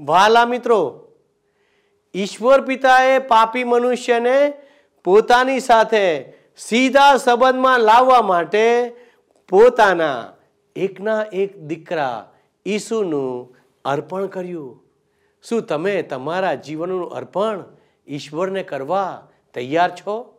વાલા મિત્રો, ઈશ્વર પિતાએ પાપી મનુષ્યને પોતાની સાથે સીધા સંબંધમાં લાવવા માટે પોતાના એકના એક દીકરા ઈસુનું અર્પણ કર્યું. શું તમે તમારા જીવનનું અર્પણ ઈશ્વરને કરવા તૈયાર છો?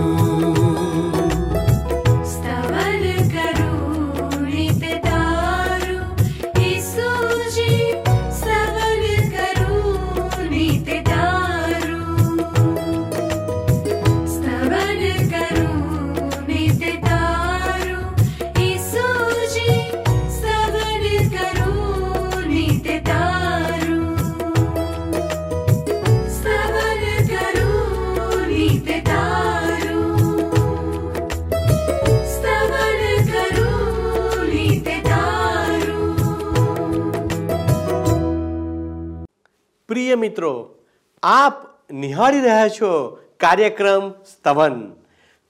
પ્રિય મિત્રો, આપ નિહાળી રહ્યા છો કાર્યક્રમ સ્તવન.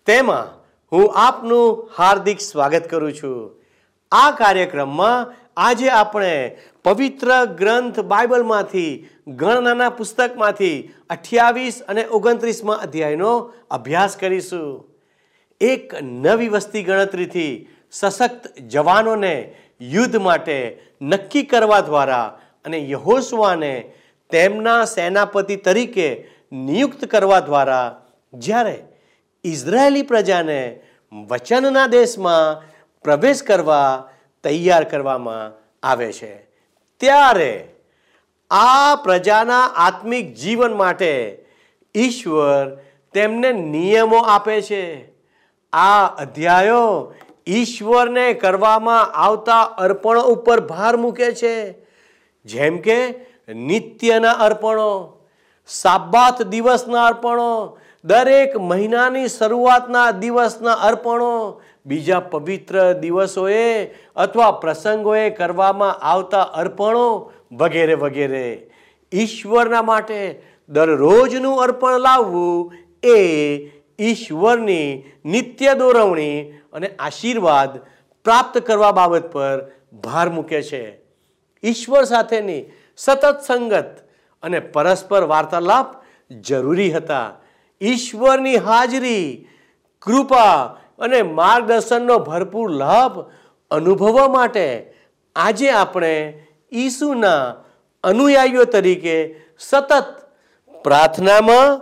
તેમાં હું આપનું હાર્દિક સ્વાગત કરું છું. આ કાર્યક્રમમાં આજે આપણે પવિત્ર ગ્રંથ બાઇબલમાંથી, ગણનાના પુસ્તકમાંથી અઠ્યાવીસ અને ઓગણત્રીસમાં અધ્યાયનો અભ્યાસ કરીશું. એક નવી વસ્તી ગણતરીથી સશક્ત જવાનોને યુદ્ધ માટે નક્કી કરવા દ્વારા અને યહોશવાને તેમના સેનાપતિ તરીકે નિયુક્ત કરવા દ્વારા જ્યારે ઇઝરાયેલી પ્રજાને વચનના દેશમાં પ્રવેશ કરવા તૈયાર કરવામાં આવે છે, ત્યારે આ પ્રજાના આત્મિક જીવન માટે ઈશ્વર તેમને નિયમો આપે છે. આ અધ્યાયો ઈશ્વરને કરવામાં આવતા અર્પણો ઉપર ભાર મૂકે છે. જેમ કે નિત્યના અર્પણો સાબાત દિવસના અર્પણો, દરેક મહિનાની શરૂઆતના દિવસના અર્પણો, બીજા પવિત્ર દિવસોએ અથવા પ્રસંગોએ કરવામાં આવતા અર્પણો વગેરે વગેરે. ઈશ્વરના માટે દરરોજનું અર્પણ લાવવું એ ઈશ્વરની નિત્ય દોરવણી અને આશીર્વાદ પ્રાપ્ત કરવા બાબત પર ભાર મૂકે છે. ઈશ્વર સાથેની સતત સંગત અને પરસ્પર વાર્તાલાપ જરૂરી હતા. ઈશ્વરની હાજરી, કૃપા અને માર્ગદર્શનનો ભરપૂર લાભ અનુભવવા માટે આજે આપણે ઈસુના અનુયાયીઓ તરીકે સતત પ્રાર્થનામાં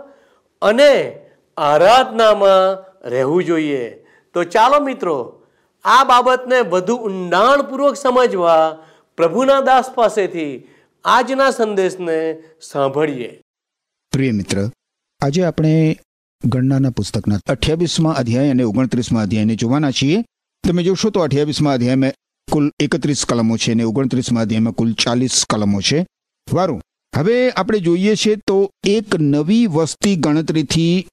અને આરાધનામાં રહેવું જોઈએ. તો ચાલો મિત્રો, આ બાબતને વધુ ઊંડાણપૂર્વક સમજવા પ્રભુના દાસ પાસેથી આજના સંદેશને સાંભળીએ. પ્રિય મિત્ર, આજે આપણે ગણનાના પુસ્તકના અઠ્યાવીસમાં અધ્યાય અને ઓગણત્રીસમાં અધ્યાયને જોવાના છીએ. તમે જોશો તો અઠ્યાવીસમાં અધ્યાયમાં કુલ એકત્રીસ કલમો છે અને ઓગણત્રીસમાં અધ્યાયમાં કુલ ચાલીસ કલમો છે. વારું, હવે આપણે જોઈએ છીએ તો એક નવી વસ્તી ગણતરીથી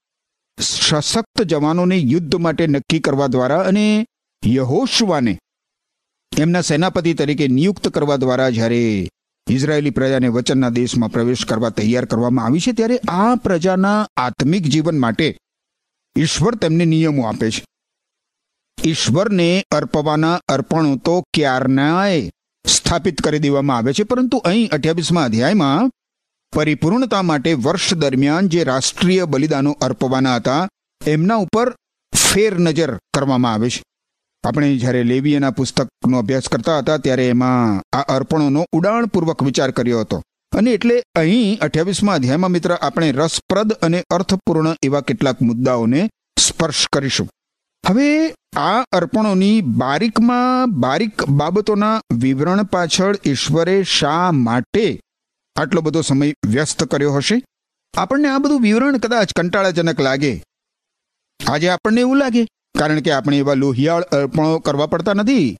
સશક્ત જવાનોને યુદ્ધ માટે નક્કી કરવા દ્વારા અને યહોશવાને એમના સેનાપતિ તરીકે નિયુક્ત કરવા દ્વારા જ્યારે ઇઝરાયેલી પ્રજાને વચનના દેશમાં પ્રવેશ કરવા તૈયાર કરવામાં આવી છે ત્યારે આ પ્રજાના આત્મિક જીવન માટે ઈશ્વર તેમને નિયમો આપે છે. ઈશ્વરને અર્પવાના અર્પણો તો ક્યારનાય સ્થાપિત કરી દેવામાં આવે છે, પરંતુ અહીં અઠ્યાવીસમાં અધ્યાયમાં પરિપૂર્ણતા માટે વર્ષ દરમિયાન જે રાષ્ટ્રીય બલિદાનો અર્પવાના હતા, એમના ઉપર ફેર નજર કરવામાં આવે છે. આપણે જ્યારે લેવીયના પુસ્તકનો અભ્યાસ કરતા હતા ત્યારે એમાં આ અર્પણોનો ઉડાણપૂર્વક વિચાર કર્યો હતો. અને એટલે અહીં અઠ્યાવીસમાં અધ્યાયમાં મિત્ર આપણે રસપ્રદ અને અર્થપૂર્ણ એવા કેટલાક મુદ્દાઓને સ્પર્શ કરીશું. હવે આ અર્પણોની બારીકમાં બારીક બાબતોના વિવરણ પાછળ ઈશ્વરે શા માટે આટલો બધો સમય વ્યસ્ત કર્યો હશે? આપણને આ બધું વિવરણ કદાચ કંટાળાજનક લાગે. આજે આપણને એવું લાગે કારણ કે આપણે એવા લોહિયાળ અર્પણો કરવા પડતા નથી.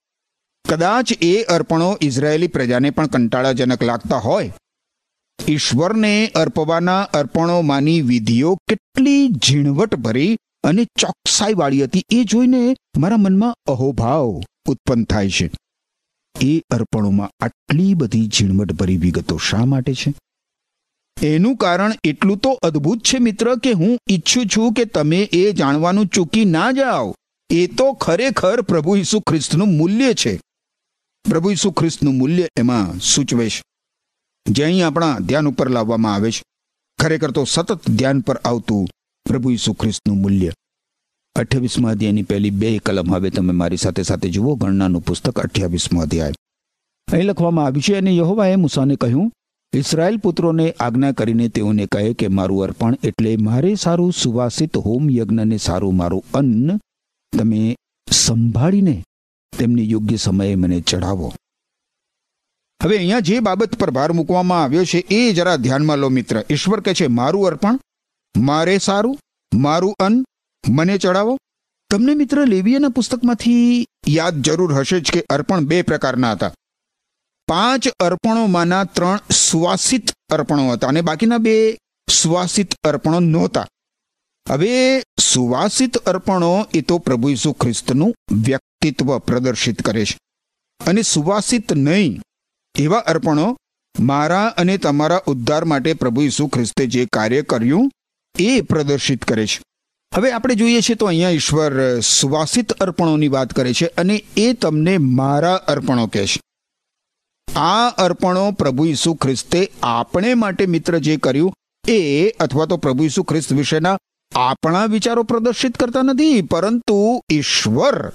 કદાચ એ અર્પણો ઇઝરાયેલી પ્રજાને પણ કંટાળાજનક લાગતા હોય. ઈશ્વરને અર્પવાના અર્પણોમાંની વિધિઓ કેટલી ઝીણવટભરી અને ચોકસાઈવાળી હતી એ જોઈને મારા મનમાં અહોભાવ ઉત્પન્ન થાય છે. એ અર્પણોમાં આટલી બધી ઝીણવટભરી વિગતો શા માટે છે? એનું કારણ એટલું તો અદ્ભુત છે મિત્ર કે હું ઈચ્છું છું કે તમે એ જાણવાનું ચૂકી ના જાઓ. એ તો ખરેખર પ્રભુ ઈસુ ખ્રિસ્તનું મૂલ્ય છે. પ્રભુ ઈસુ ખ્રિસ્તનું મૂલ્ય એમાં સૂચવે છે. જે અહીં આપણા ધ્યાન ઉપર લાવવામાં આવે છે. ખરેખર તો સતત ધ્યાન પર આવતું પ્રભુ ઈસુ ખ્રિસ્તનું મૂલ્ય. અઠ્યાવીસમાં અધ્યાયની પહેલી બે કલમ હવે તમે મારી સાથે સાથે જુઓ. ગણનાનું પુસ્તક અઠ્યાવીસમાં અધ્યાય. અહીં લખવામાં આવ્યું છે અને યહોવાએ મૂસાને કહ્યું ઇસરાયેલ પુત્રોને આજ્ઞા કરીને તેઓને કહે કે, મારું અર્પણ એટલે મારે સારું સુવાસિત હોમ યજ્ઞને સારું મારું અન્ન તમે સંભાળીને તેમને યોગ્ય સમયે મને ચઢાવો. હવે અહીંયા જે બાબત પર ભાર મૂકવામાં આવ્યો છે, એ જરા ધ્યાનમાં લો મિત્ર. ઈશ્વર કહે છે, મારું અર્પણ, મારે સારું, મારું અન્ન મને ચડાવો તમને મિત્ર લેવીયના પુસ્તકમાંથી યાદ જરૂર હશે જ કે અર્પણ બે પ્રકારના હતા. પાંચ અર્પણોમાંના ત્રણ સુવાસિત અર્પણો હતા અને બાકીના બે સુવાસિત અર્પણો નહોતા. હવે સુવાસિત અર્પણો એ તો પ્રભુ ઈસુ ખ્રિસ્તનું વ્યક્તિત્વ પ્રદર્શિત કરે છે. અને સુવાસિત નહીં, એવા અર્પણો મારા અને તમારા ઉદ્ધાર માટે પ્રભુ ઈસુ ખ્રિસ્તે જે કાર્ય કર્યું એ પ્રદર્શિત કરે છે. હવે આપણે જોઈએ છીએ તો અહીંયા ઈશ્વર સુવાસિત અર્પણોની વાત કરે છે અને એ તમને મારા અર્પણો કહે છે. આ અર્પણો પ્રભુ ઈસુ ખ્રિસ્તે આપણે માટે મિત્ર જે કર્યું, એ અથવા તો પ્રભુ ઈસુ ખ્રિસ્ત વિશેના આપણા વિચારો પ્રદર્શિત કરતા નથી, પરંતુ ઈશ્વર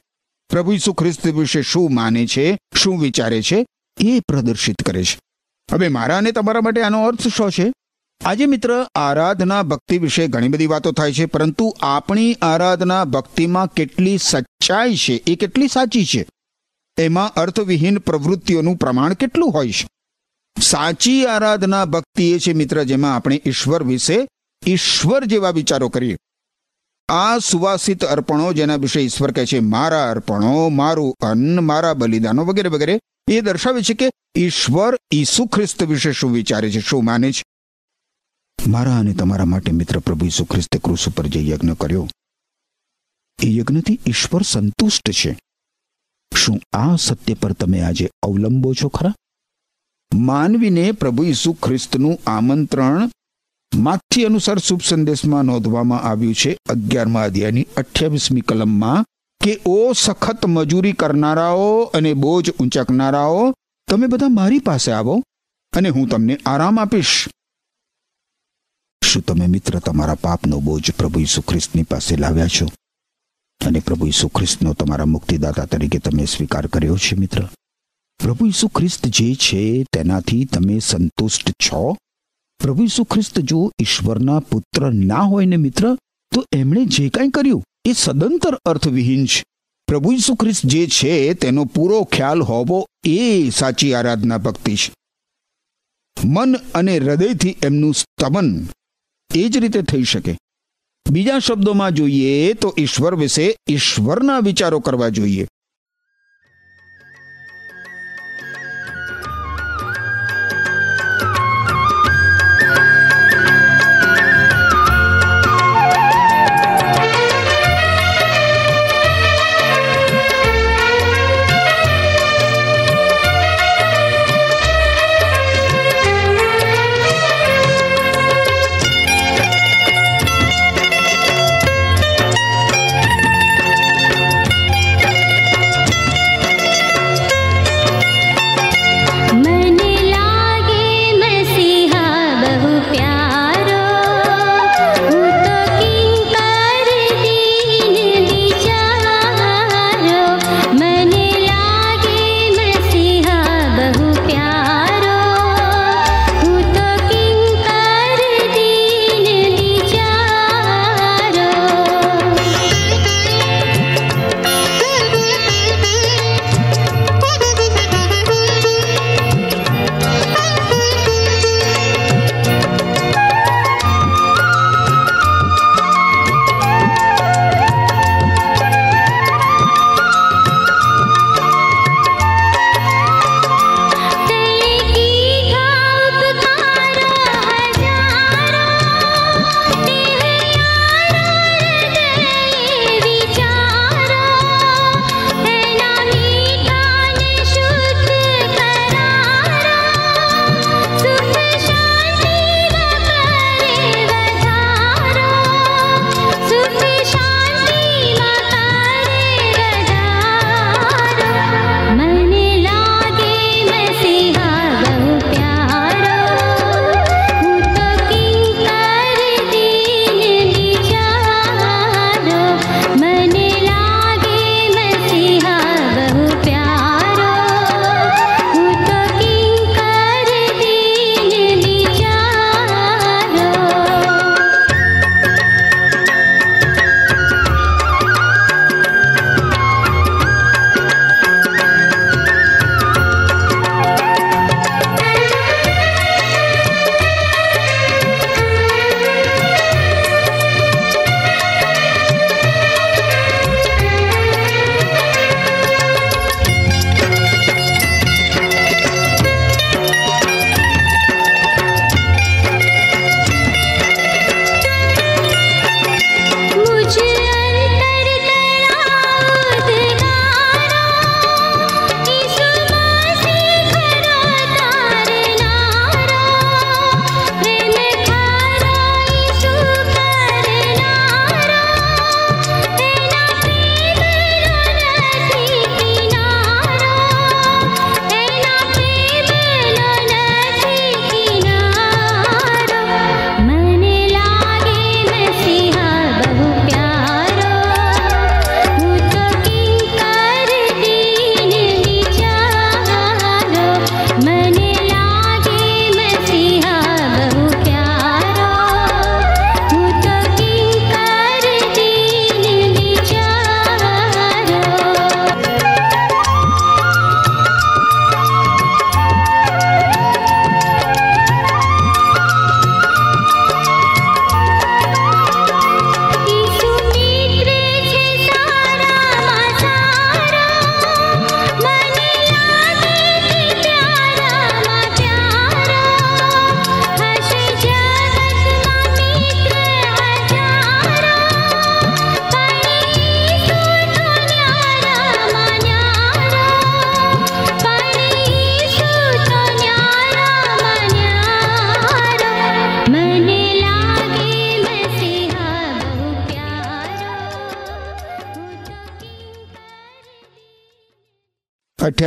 પ્રભુ ઈસુ ખ્રિસ્ત વિશે શું માને છે, શું વિચારે છે, એ પ્રદર્શિત કરે છે. હવે મારા અને તમારા માટે આનો અર્થ શું છે? આજે મિત્ર, આરાધના ભક્તિ વિશે ઘણી બધી વાતો થાય છે, પરંતુ આપણી આરાધના ભક્તિમાં કેટલી સચ્ચાઈ છે, એ કેટલી સાચી છે? એમાં અર્થવિહીન પ્રવૃત્તિઓનું પ્રમાણ કેટલું હોય છે? સાચી આરાધના ભક્તિ એ છે મિત્ર, જેમાં આપણે ઈશ્વર વિશે ઈશ્વર જેવા વિચારો કરીએ. આ સુવાસિત અર્પણો જેના વિશે ઈશ્વર કહે છે, મારા અર્પણો, મારું અન્ન, મારા બલિદાનો, વગેરે વગેરે, એ દર્શાવે છે કે ઈશ્વર ઈસુ ખ્રિસ્ત વિશે શું વિચારે છે, શું માને છે. મારા અને તમારા માટે, મિત્ર, પ્રભુ ઈસુ ખ્રિસ્તે ક્રુસ ઉપર જે યજ્ઞ કર્યો, એ યજ્ઞથી ઈશ્વર સંતુષ્ટ છે. શું આ સત્ય પર તમે આજે અવલંબો છો ખરા? માનવીને પ્રભુ ઈસુ ખ્રિસ્તનું આમંત્રણ માથી અનુસાર શુભ સંદેશમાં નોંધવામાં આવ્યું છે અગિયારમા અધ્યાયની અઠ્યાવીસમી કલમમાં કે, ઓ સખત મજૂરી કરનારાઓ અને બોજ ઊંચકનારાઓ, તમે બધા મારી પાસે આવો અને હું તમને આરામ આપીશ. શું તમે મિત્ર તમારા પાપનો બોજ પ્રભુ ઈસુ ખ્રિસ્તની પાસે લાવ્યા છો? અને પ્રભુ ઈસુ ખ્રિસ્તનો તમારા મુક્તિદાતા તરીકે તમે સ્વીકાર કર્યો છે, મિત્ર. પ્રભુ ઈસુ ખ્રિસ્ત જે છે, તેનાથી તમે સંતુષ્ટ છો? પ્રભુ ઈસુ ખ્રિસ્ત જો ઈશ્વરના પુત્ર ના હોય ને, મિત્ર, તો એમણે જે કાંઈ કર્યું એ સદંતર અર્થવિહીન છે. પ્રભુ ઈસુ ખ્રિસ્ત જે છે, તેનો પૂરો ખ્યાલ હોવો એ સાચી આરાધના ભક્તિ છે. મન અને હૃદયથી એમનું સ્તમન એ જ રીતે થઈ શકે. બીજા શબ્દોમાં જોઈએ તો ઈશ્વર વિશે ઈશ્વરના વિચારો કરવા જોઈએ.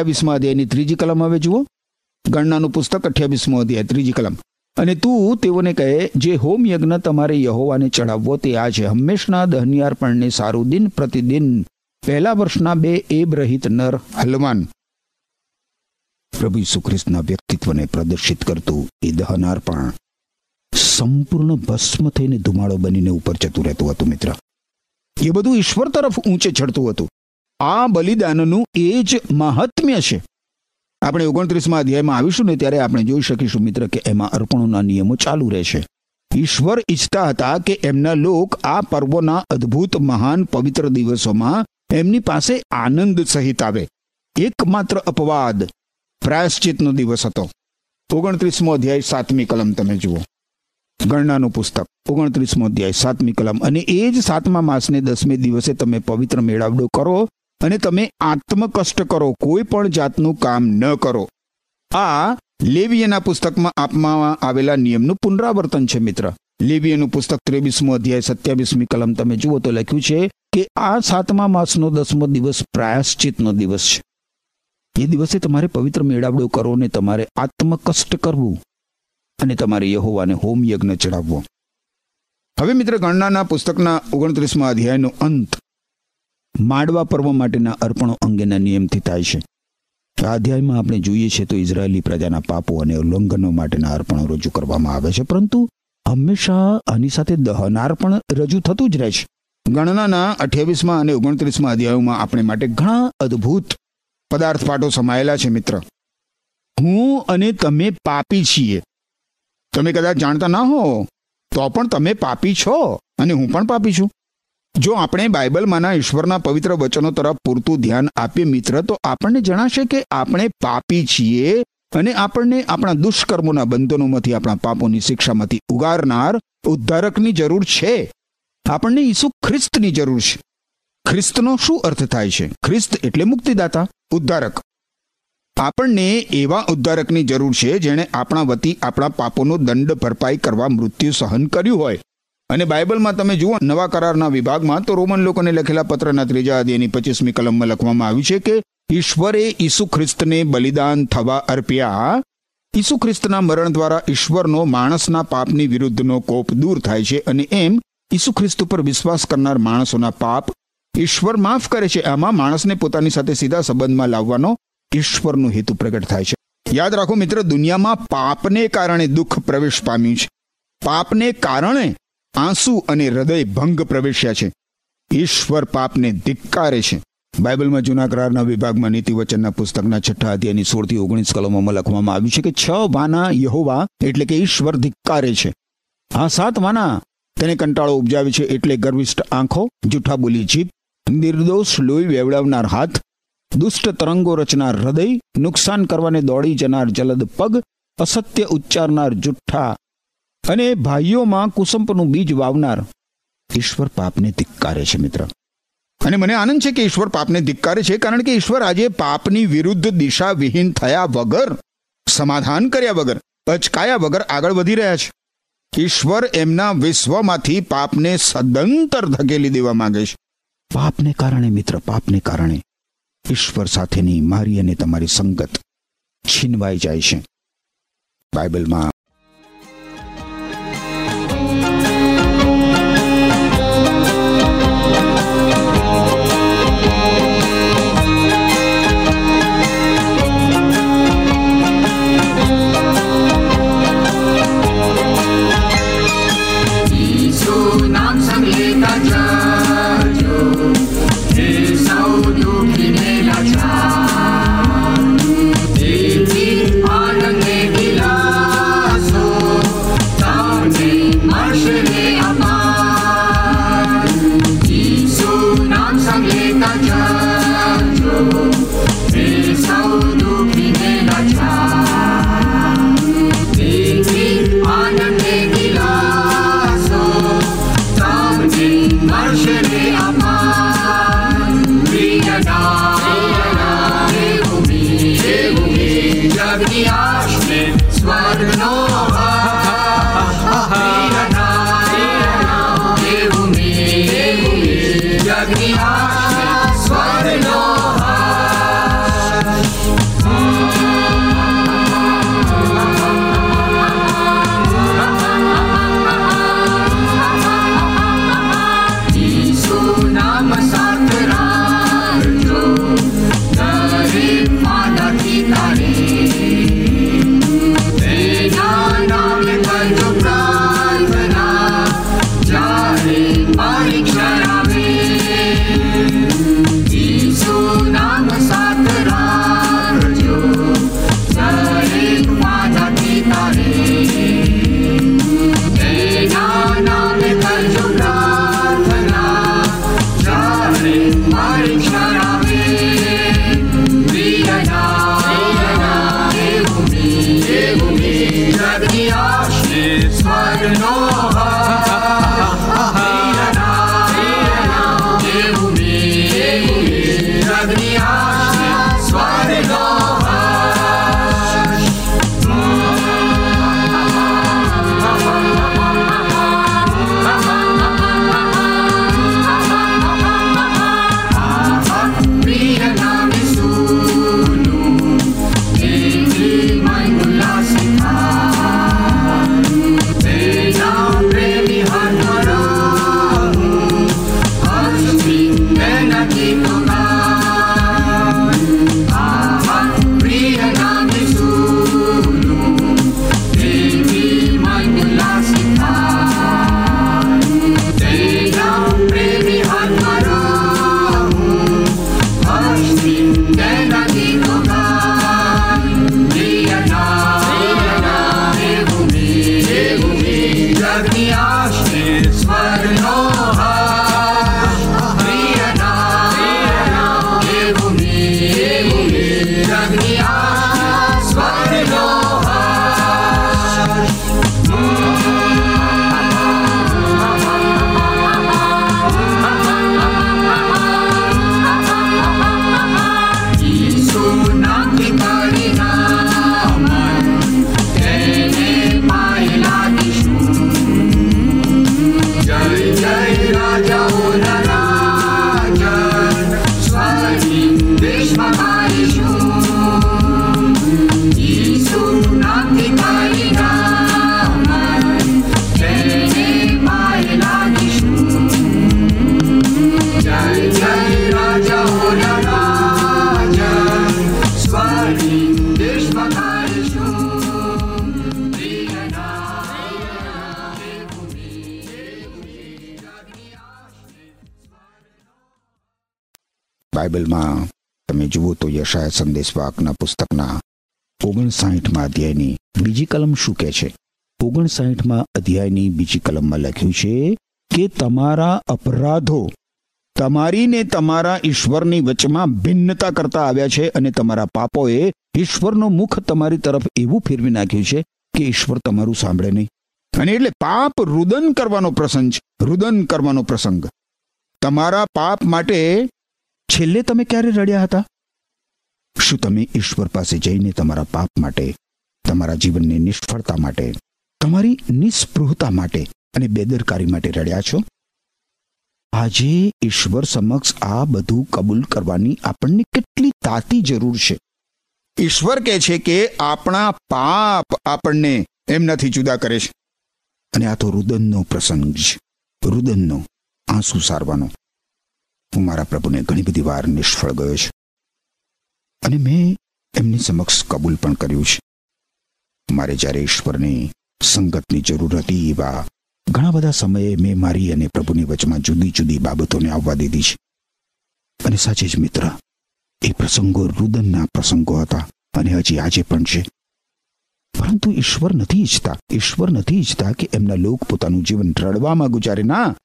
અઠ્યાવીસમાં અધ્યાયની ત્રીજી કલમ હવે જુઓ. ગણનાનું પુસ્તક અઠ્યાવીસમો અધ્યાય, ત્રીજી કલમ. અને તું તેઓને કહે, જે હોમ યજ્ઞ તમારે યહોવાને ચડાવવો તે આ છે. હંમેશના દહનિયાર્પણને સારું દિન પ્રતિદિન. પહેલા વર્ષના બે એબ રહિત નર હલવાન. પ્રભુ ઈસુ વ્યક્તિત્વને પ્રદર્શિત કરતું એ દહનાર્પણ સંપૂર્ણ ભસ્મ થઈને ધુમાડો બનીને ઉપર જતું રહેતું હતું મિત્ર. એ બધું ઈશ્વર તરફ ઊંચે ચડતું હતું. આ બલિદાનનું એ જ મહાત્મ્ય છે. આપણે ઓગણત્રીસમાં અધ્યાયમાં આવીશું ને ત્યારે આપણે જોઈ શકીશું મિત્ર કે એમાં અર્પણોના નિયમો ચાલુ રહેશે ઈશ્વર ઈચ્છતા હતા કે એમના લોક આ પર્વોના અદ્ભુત, મહાન, પવિત્ર દિવસોમાં એમની પાસે આનંદ સહિત આવે. એકમાત્ર અપવાદ પ્રાયશ્ચિતનો દિવસ હતો. ઓગણત્રીસમો અધ્યાય સાતમી કલમ તમે જુઓ. ગણનાનું પુસ્તક. ઓગણત્રીસમો અધ્યાય સાતમી કલમ. અને એ જ સાતમા માસને દસમે દિવસે તમે પવિત્ર મેળાવડો કરો અને તમે આત્મકષ્ટ કરો, કોઈ પણ જાતનું કામ ન કરો. આ લેવીયના પુસ્તકમાં આપવામાં આવેલા નિયમનું પુનરાવર્તન છે, મિત્ર. લેવીયનું પુસ્તક ત્રેવીસમો અધ્યાય, સત્યાવીસમી કલમ તમે જુઓ તો લખ્યું છે કે આ સાતમા માસનો દસમો દિવસ પ્રાયશ્ચિતનો દિવસ છે. એ દિવસે તમારે પવિત્ર મેળાવડો કરો ને તમારે આત્મકષ્ટ કરવું અને તમારે યહોવાને હોમ યજ્ઞ ચડાવવો હવે મિત્ર, ગણનાના પુસ્તકના ઓગણત્રીસમાં અધ્યાયનો અંત. માડવા પર્વ માટેના અર્પણો અંગેના નિયમથી થાય છે. આ અધ્યાયમાં આપણે જોઈએ છીએ તો ઇઝરાયેલી પ્રજાના પાપો અને ઉલ્લંઘનો માટેના અર્પણો રજૂ કરવામાં આવે છે, પરંતુ હંમેશા આની સાથે દહનાર્પણ રજૂ થતું જ રહે છે. ગણનાના અઠ્યાવીસમાં અને ઓગણત્રીસમાં અધ્યાયોમાં આપણે માટે ઘણા અદ્ભુત પદાર્થ પાઠો સમાયેલા છે, મિત્ર. હું અને તમે પાપી છીએ. તમે કદાચ જાણતા ના હો તો પણ તમે પાપી છો અને હું પણ પાપી છું. જો આપણે બાઇબલમાંના ઈશ્વરના પવિત્ર વચનો તરફ પૂરતું ધ્યાન આપીએ મિત્ર, તો આપણને જણાશે કે આપણે પાપી છીએ અને આપણને આપણા દુષ્કર્મોના બંધનોમાંથી, આપણા પાપોની શિક્ષામાંથી ઉગારનાર ઉદ્ધારકની જરૂર છે. આપણને ઈસુ ખ્રિસ્તની જરૂર છે. ખ્રિસ્તનો શું અર્થ થાય છે? ખ્રિસ્ત એટલે મુક્તિદાતા, ઉદ્ધારક. આપણને એવા ઉદ્ધારકની જરૂર છે જેણે આપણા વતી આપણા પાપોનો દંડ ભરપાઈ કરવા મૃત્યુ સહન કર્યું હોય. અને બાઇબલમાં તમે જુઓ, નવા કરારના વિભાગમાં તો રોમન લોકોને લખેલા પત્રના ત્રીજા અધ્યાયની પચીસમી કલમમાં લખવામાં આવ્યું છે કે, ઈશ્વરે ઈસુ ખ્રિસ્તને બલિદાન થવા અર્પ્યા. ઈસુ ખ્રિસ્તના મરણ દ્વારા ઈશ્વરનો માણસના પાપની વિરુદ્ધનો કોપ દૂર થાય છે અને એમ ઈસુ ખ્રિસ્ત ઉપર વિશ્વાસ કરનાર માણસોના પાપ ઈશ્વર માફ કરે છે. આમાં માણસને પોતાની સાથે સીધા સંબંધમાં લાવવાનો ઈશ્વરનો હેતુ પ્રગટ થાય છે. યાદ રાખો મિત્ર, દુનિયામાં પાપને કારણે દુઃખ પ્રવેશ પામ્યું છે. પાપને કારણે આંસુ અને હૃદય ભંગ પ્રવેશ્યા છે. ઈશ્વર પાપને ધિક્કારે છે. બાઇબલમાં જૂના કરારના વિભાગમાં નીતિ વચનના પુસ્તકના છઠ્ઠા અધ્યાયની સોળથી ઓગણીસ કલમોમાં લખવામાં આવ્યું છે કે છ વાના યહોવા એટલે કે ઈશ્વર ધિક્કારે છે. આ સાત વાના તેને કંટાળો ઉપજાવે છે એટલે ગર્વિષ્ઠ આંખો, જૂઠા બોલી જીભ, નિર્દોષ લોહી વેવડાવનાર હાથ, દુષ્ટ તરંગો રચનાર હૃદય, નુકસાન કરવાને દોડી જનાર જલદ પગ, અસત્ય ઉચ્ચારનાર જુઠ્ઠા અને ભાઈઓમાં કુસંપનું બીજ વાવનાર. ઈશ્વર પાપને ધિક્કારે છે, મિત્ર. અને મને આનંદ છે કે ઈશ્વર પાપને ધિક્કારે છે, કારણ કે ઈશ્વર આજે પાપની વિરુદ્ધ દિશા વિહીન થયા વગર, સમાધાન કર્યા વગર, અચકાયા વગર આગળ વધી રહ્યા છે. ઈશ્વર એમના વિશ્વમાંથી પાપને સદંતર ધકેલી દેવા માંગે છે. પાપને કારણે, મિત્ર, પાપને કારણે. ઈશ્વર સાથેની મારી અને તમારી સંગત છીનવાઈ જાય છે. બાઇબલમાં at the arches, smiling on. બાઇબલમાં તમે જુઓ તો યશાય સંદેશવાકના પુસ્તકના ઓગણસાઠમાં અધ્યાયની બીજી કલમ શું કહે છે? ઓગણસાઠમાં અધ્યાયની બીજી કલમમાં લખ્યું છે કે તમારા અપરાધો તમારી તમારા ઈશ્વરની વચમાં ભિન્નતા કરતા આવ્યા છે અને તમારા પાપોએ ઈશ્વરનો મુખ તમારી તરફ એવું ફેરવી નાખ્યું છે કે ઈશ્વર તમારું સાંભળે નહીં. અને એટલે પાપ રુદન કરવાનો પ્રસંગ રુદન કરવાનો પ્રસંગ. તમારા પાપ માટે છેલ્લે તમે ક્યારે રડ્યા હતા? શું તમે ઈશ્વર પાસે જઈને તમારા પાપ માટે, તમારા જીવનની નિષ્ફળતા માટે, તમારી નિસ્પૃહતા માટે અને બેદરકારી માટે રડ્યા છો? આજે ઈશ્વર સમક્ષ આ બધું કબૂલ કરવાની આપણને કેટલી તાતી જરૂર છે. ઈશ્વર કહે છે કે આપણા પાપ આપણને એમનાથી જુદા કરે છે. અને આ તો રુદનનો પ્રસંગ છે. રુદનનો આંસુ સારવાનો. હું મારા પ્રભુને ઘણી બધી વાર નિષ્ફળ ગયો છે. અને મેં એમની સમક્ષ કબૂલ પણ કર્યું છે. મારે જ્યારે ઈશ્વરની સંગતની જરૂર હતી એવા ઘણા બધા સમયે મેં મારી અને પ્રભુની વચમાં જુદી જુદી બાબતોને આવવા દીધી છે. અને સાચે જ મિત્ર, એ પ્રસંગો રુદનના પ્રસંગો હતા અને હજી આજે પણ છે. પરંતુ ઈશ્વર નથી ઈચ્છતા, ઈશ્વર નથી ઈચ્છતા કે એમના લોક પોતાનું જીવન રડવામાં ગુજારે. ના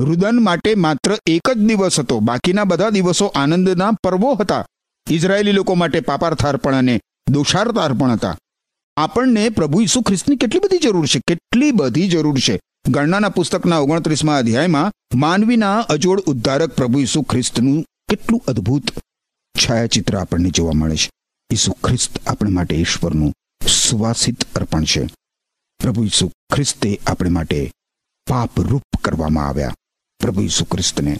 રુદન માટે માત્ર એક જ દિવસ હતો. બાકીના બધા દિવસો આનંદના પર્વો હતા. ઇઝરાયેલી લોકો માટે પાપાર્થાર્પણ અને દોષાર્થાર્પણ હતા. આપણને પ્રભુ ઈસુ ખ્રિસ્તની કેટલી બધી જરૂર છે? કેટલી બધી જરૂર છે? ગણનાના પુસ્તકના ઓગણત્રીસમાં અધ્યાયમાં માનવીના અજોડ ઉદ્ધારક પ્રભુ ઈસુ ખ્રિસ્તનું કેટલું અદ્ભુત છાયાચિત્ર આપણને જોવા મળે છે. ઈસુ ખ્રિસ્ત આપણે માટે ઈશ્વરનું સુવાસિત અર્પણ છે. પ્રભુ ઈસુ ખ્રિસ્તે આપણે માટે પાપરૂપ કરવામાં આવ્યા. પ્રભુ ઈસુ ખ્રિસ્તને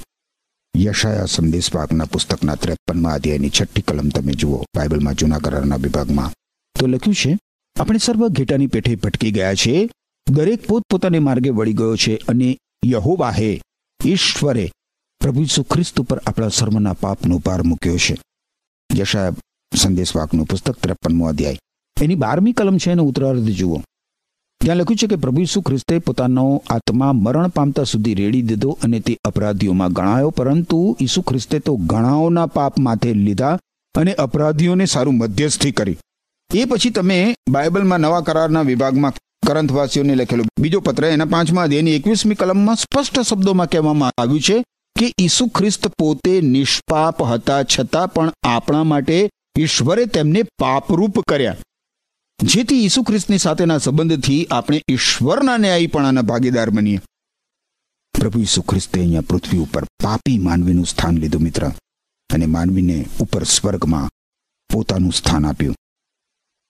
યશાયા સંદેશવાકના પુસ્તકના ત્રેપનમાં અધ્યાયની છઠ્ઠી કલમ તમે જુઓ. બાઇબલમાં જૂના કરારના વિભાગમાં તો લખ્યું છે, આપણે સર્વ ઘેટાની પેઠે ભટકી ગયા છે. દરેક પોતપોતાને માર્ગે વળી ગયો છે અને યહોવાહે ઈશ્વરે પ્રભુ ઈસુ ખ્રિસ્ત ઉપર આપણા સર્વના પાપનો ભાર મૂક્યો છે. યશાયા સંદેશવાકનું પુસ્તક ત્રેપનમો અધ્યાય. એની બારમી કલમ છે એનો ઉત્તરાર્ધ જુઓ. ત્યાં લખ્યું છે કે પ્રભુ ઈસુ ખ્રિસ્તે પોતાનો આત્મા મરણ પામતા સુધી રેડી દીધો અને તે અપરાધીઓમાં ગણાયો, પરંતુ ઈસુ ખ્રિસ્તે તો ગણાઓના પાપ માથે લીધા અને અપરાધીઓને સારું મધ્યસ્થી કરી. એ પછી તમે બાઇબલમાં નવા કરારના વિભાગમાં કરંથવાસીઓને લખેલો. બીજો પત્ર એના પાંચમા અધ્યાયની એકવીસમી કલમમાં સ્પષ્ટ શબ્દોમાં કહેવામાં આવ્યું છે કે ઈસુ ખ્રિસ્ત પોતે નિષ્પાપ હતા છતાં પણ આપણા માટે ઈશ્વરે તેમને પાપરૂપ કર્યા. જેથી ઈસુ ખ્રિસ્તની સાથેના સંબંધથી આપણે ઈશ્વરના ન્યાયીપણાના ભાગીદાર બનીએ. પ્રભુ ઈસુ ખ્રિસ્તે અહીંયા પૃથ્વી ઉપર પાપી માનવીનું સ્થાન લીધું, મિત્ર. અને માનવીને ઉપર સ્વર્ગમાં પોતાનું સ્થાન આપ્યું.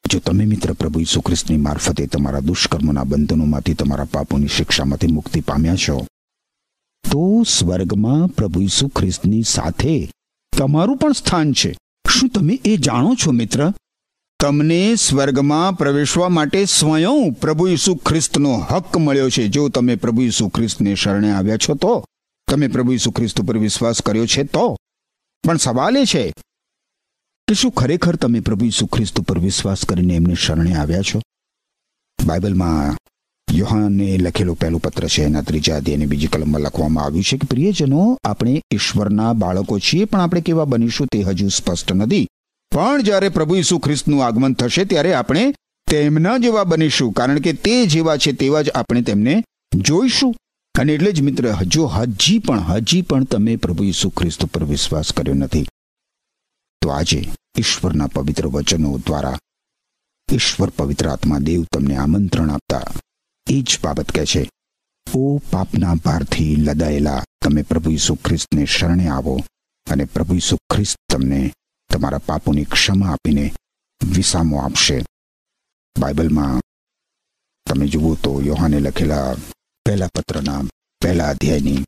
જો તમે, મિત્ર, પ્રભુ ઈસુ ખ્રિસ્તની મારફતે તમારા દુષ્કર્મોના બંધનોમાંથી તમારા પાપોની શિક્ષામાંથી મુક્તિ પામ્યા છો, તો સ્વર્ગમાં પ્રભુ ઈસુ ખ્રિસ્તની સાથે તમારું પણ સ્થાન છે. શું તમે એ જાણો છો, મિત્ર? તમને સ્વર્ગમાં પ્રવેશવા માટે સ્વયં પ્રભુ ઈસુ ખ્રિસ્તનો હક મળ્યો છે. જો તમે પ્રભુ ઈસુ ખ્રિસ્તને શરણે આવ્યા છો તો, તમે પ્રભુ ઈસુ ખ્રિસ્ત ઉપર વિશ્વાસ કર્યો છે તો. પણ સવાલ એ છે કે શું ખરેખર તમે પ્રભુ ઈસુ ખ્રિસ્ત ઉપર વિશ્વાસ કરીને એમને શરણે આવ્યા છો? બાઇબલમાં યુહાને લખેલું પહેલું પત્ર છે, એના ત્રીજા અધ્યાયની બીજી કલમમાં લખવામાં આવ્યું છે કે, પ્રિયજનો, આપણે ઈશ્વરના બાળકો છીએ, પણ આપણે કેવા બનીશું તે હજુ સ્પષ્ટ નથી. પણ જ્યારે પ્રભુ ઈસુ ખ્રિસ્તનું આગમન થશે, ત્યારે આપણે તેમના જેવા બનીશું. કારણ કે તે જેવા છે તેવા જ આપણે તેમને જોઈશું. અને એટલે જ મિત્ર, હજુ હજી પણ હજી પણ તમે પ્રભુ ઈસુ ખ્રિસ્ત પર વિશ્વાસ કર્યો નથી. તો આજે ઈશ્વરના પવિત્ર વચનો દ્વારા ઈશ્વર પવિત્ર આત્મા દેવ તમને આમંત્રણ આપતા એ જ બાબત કહે છે, ઓ પાપના ભારથી લદાયેલા, તમે પ્રભુ ઈસુ ખ્રિસ્તને શરણે આવો અને પ્રભુ ઈસુ ખ્રિસ્ત તમને તમારા પાપોની ક્ષમા આપીને વિસામો આપશે. બાઇબલમાં તમે જુઓ તો યોહાને લખેલા પહેલા પત્રના પહેલા અધ્યાયની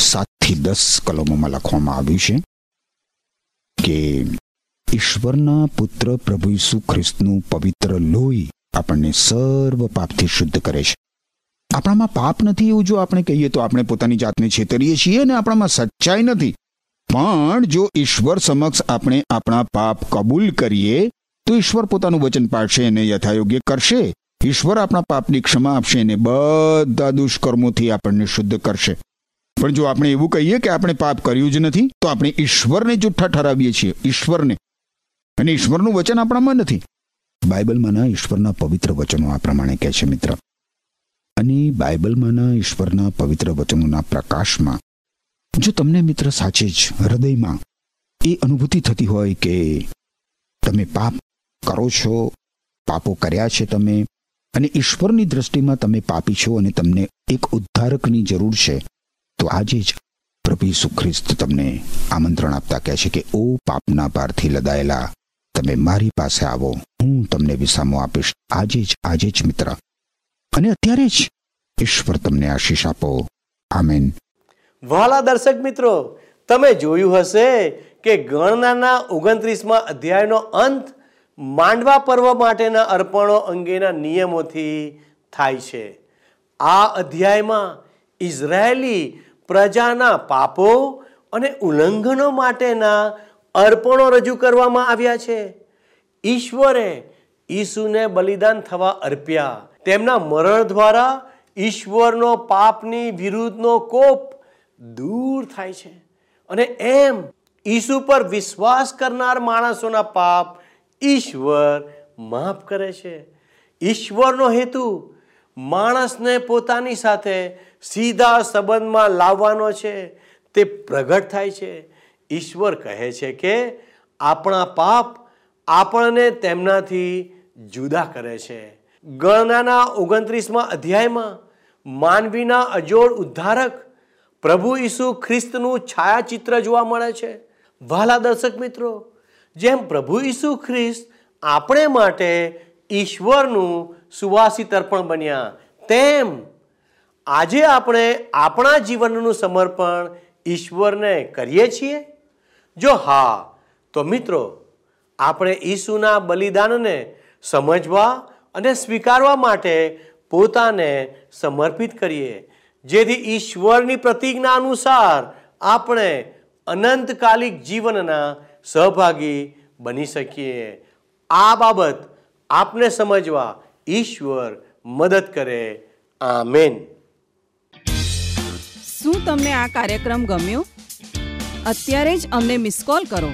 સાતથી દસ કલમોમાં લખવામાં આવ્યું છે કે ઈશ્વરના પુત્ર પ્રભુ ઈસુ ખ્રિસ્તનું પવિત્ર લોહી આપણને સર્વ પાપથી શુદ્ધ કરે છે. આપણામાં પાપ નથી એવું જો આપણે કહીએ તો આપણે પોતાની જાતને છેતરીએ છીએ અને આપણામાં સચ્ચાઈ નથી. પણ જો ઈશ્વર સમક્ષ આપણે આપણા પાપ કબૂલ કરીએ, તો ઈશ્વર પોતાનું વચન પાડશે અને યથાયોગ્ય કરશે. ઈશ્વર આપણા પાપની ક્ષમા આપશે અને બધા દુષ્કર્મોથી આપણને શુદ્ધ કરશે. પણ જો આપણે એવું કહીએ કે આપણે પાપ કર્યું જ નથી, તો આપણે ઈશ્વરને જુઠ્ઠા ઠરાવીએ છીએ. ઈશ્વરને. અને ઈશ્વરનું વચન આપણામાં નથી. બાઇબલમાંના ઈશ્વરના પવિત્ર વચનો આ પ્રમાણે કહે છે મિત્ર. અને બાઇબલમાંના ઈશ્વરના પવિત્ર વચનોના પ્રકાશમાં જો તમને મિત્ર સાચે જ હૃદયમાં એ અનુભૂતિ થતી હોય કે તમે પાપ કરો છો, પાપો કર્યા છે તમે, અને ઈશ્વરની દ્રષ્ટિમાં તમે પાપી છો અને તમને એક ઉદ્ધારકની જરૂર છે, તો આજે જ પ્રભુ ઈસુ ખ્રિસ્ત તમને આમંત્રણ આપતા કહે છે કે, ઓ પાપના ભારથી લદાયેલા, તમે મારી પાસે આવો, હું તમને વિસામો આપીશ. આજે જ આજે જ મિત્ર. અને અત્યારે જ ઈશ્વર તમને આશીષ આપો. આમેન. વહાલા દર્શક મિત્રો, તમે જોયું હશે કે ગણનાના ઓગણત્રીસમાં અધ્યાયનો અંત માંડવા પર્વ માટેના અર્પણો અંગેના નિયમોથી થાય છે. આ અધ્યાયમાં ઇઝરાયેલી પ્રજાના પાપો અને ઉલ્લંઘનો માટેના અર્પણો રજૂ કરવામાં આવ્યા છે. ઈશ્વરે ઈસુને બલિદાન થવા અર્પ્યા. તેમના મરણ દ્વારા ઈશ્વરનો પાપની વિરુદ્ધનો કોપ દૂર થાય છે. અને એમ ઈસુ પર વિશ્વાસ કરનાર માણસોના પાપ ઈશ્વર માફ કરે છે. ઈશ્વરનો હેતુ માણસને પોતાની સાથે સીધા સંબંધમાં લાવવાનો છે. તે પ્રગટ થાય છે. ઈશ્વર કહે છે કે આપણા પાપ આપણને તેમનાથી જુદા કરે છે. ગણનાના ઓગણત્રીસમાં અધ્યાયમાં માનવીના અજોડ ઉદ્ધારક પ્રભુ ઈસુ ખ્રિસ્તનું છાયાચિત્ર જોવા મળે છે. વહાલા દર્શક મિત્રો, જેમ પ્રભુ ઈસુ ખ્રિસ્ત આપણે માટે ઈશ્વરનું સુવાસી તર્પણ બન્યા, તેમ આજે આપણે આપણા જીવનનું સમર્પણ ઈશ્વરને કરીએ છીએ. જો હા, તો મિત્રો, આપણે ઈસુના બલિદાનને સમજવા અને સ્વીકારવા માટે પોતાને સમર્પિત કરીએ. જેથી ઈશ્વરની પ્રતિજ્ઞા અનુસાર આપણે અનંતકાલિક જીવનના સહભાગી બની શકીએ. આ બાબત આપને સમજવા ઈશ્વર મદદ કરે. આમેન. શું તમને આ કાર્યક્રમ ગમ્યો? અત્યારે જ અમને મિસ કોલ કરો.